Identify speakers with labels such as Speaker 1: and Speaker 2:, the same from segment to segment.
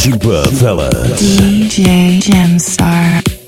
Speaker 1: Super Fellas.
Speaker 2: DJ Gemstar.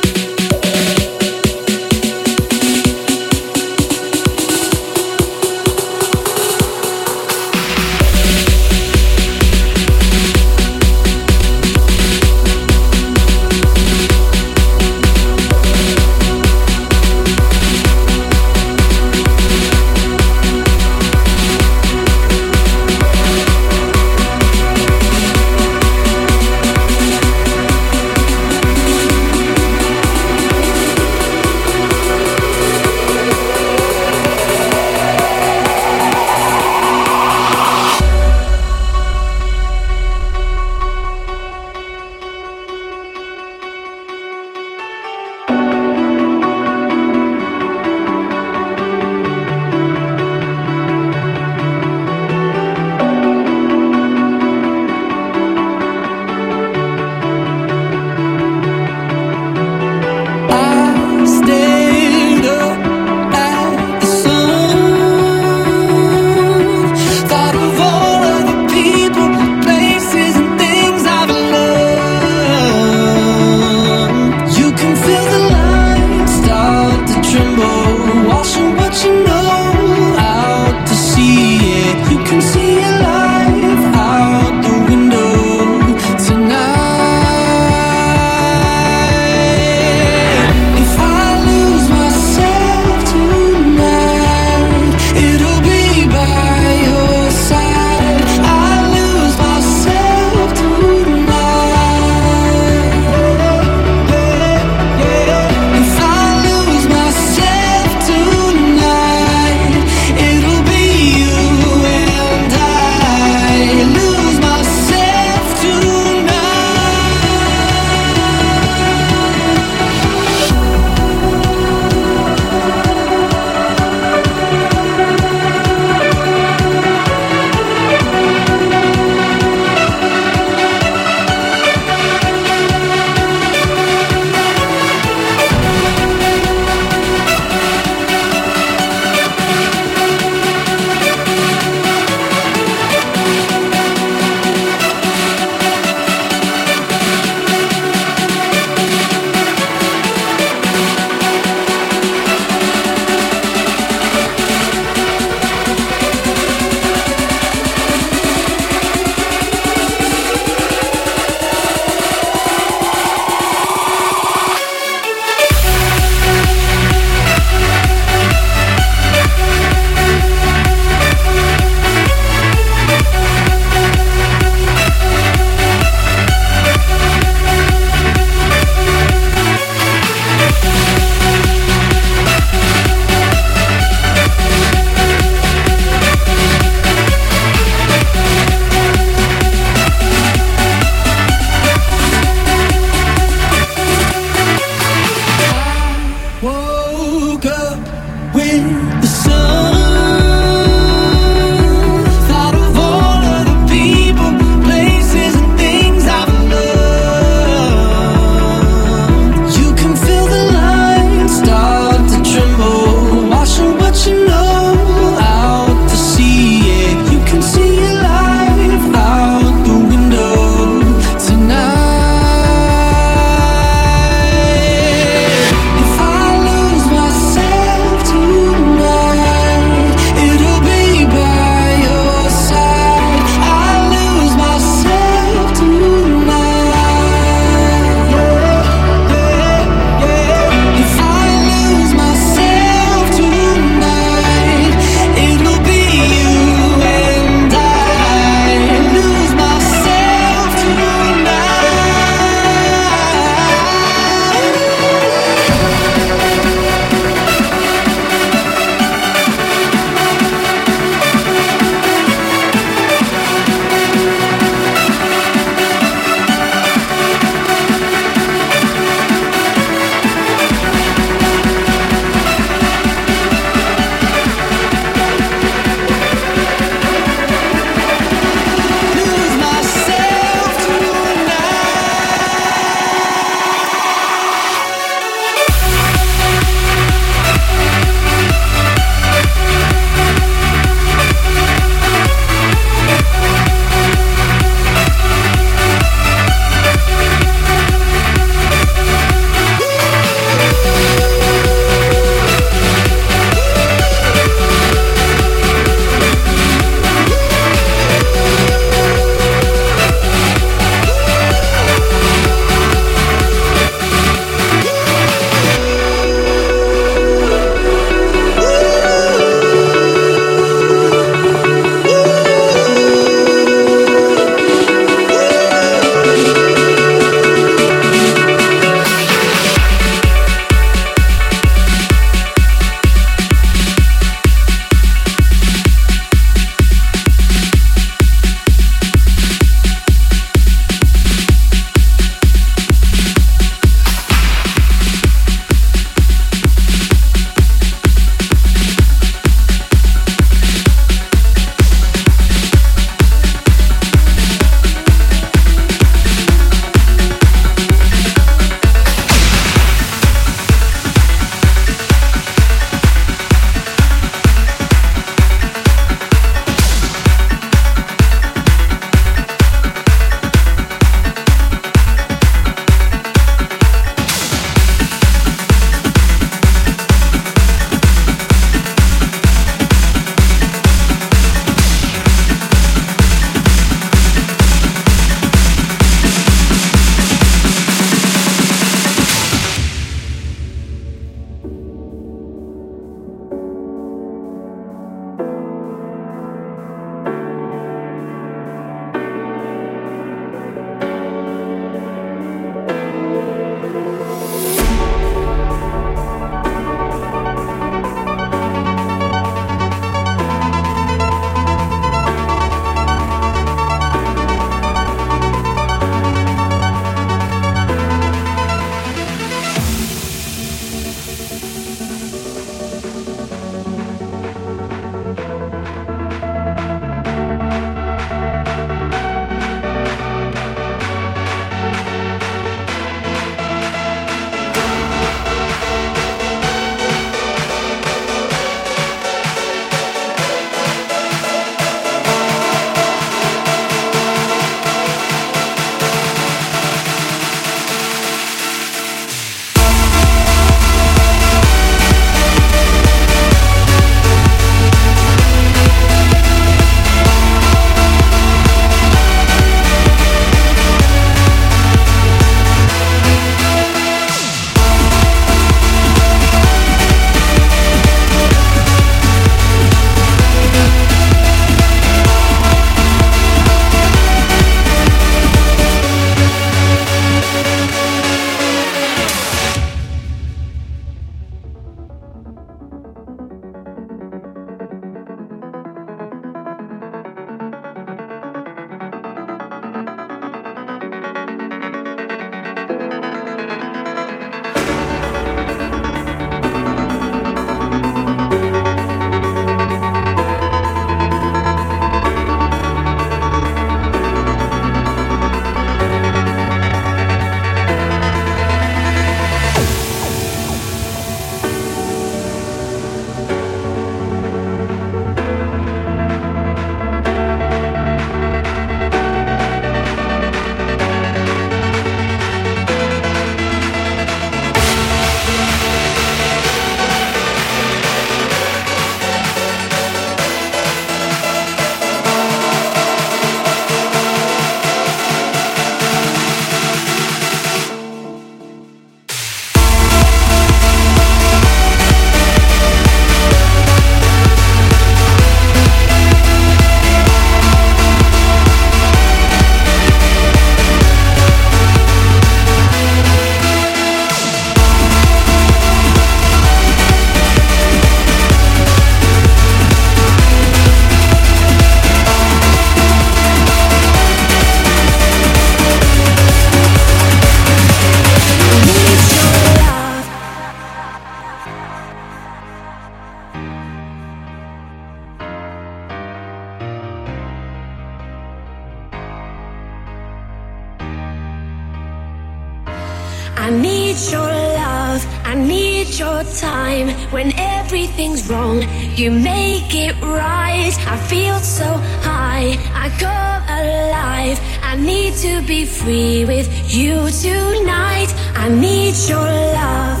Speaker 3: need your love.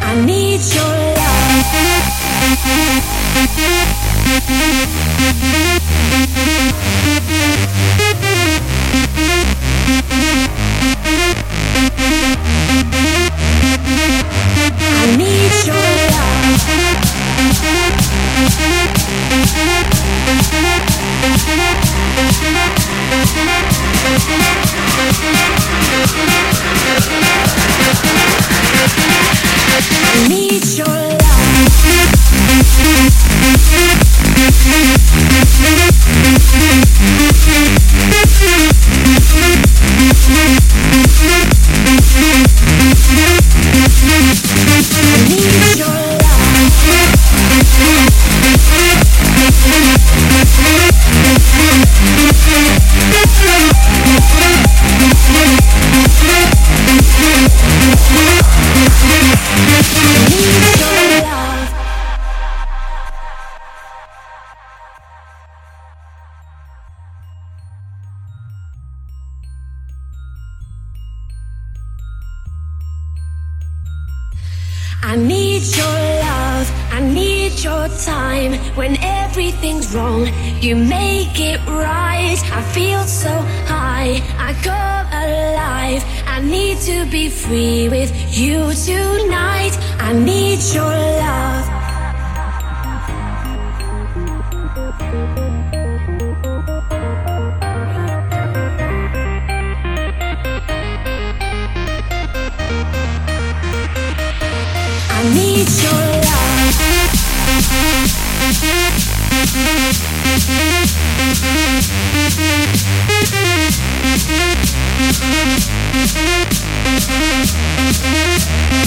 Speaker 3: I need your love. I need your love. I need your love.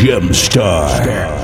Speaker 4: Gemstar. Star.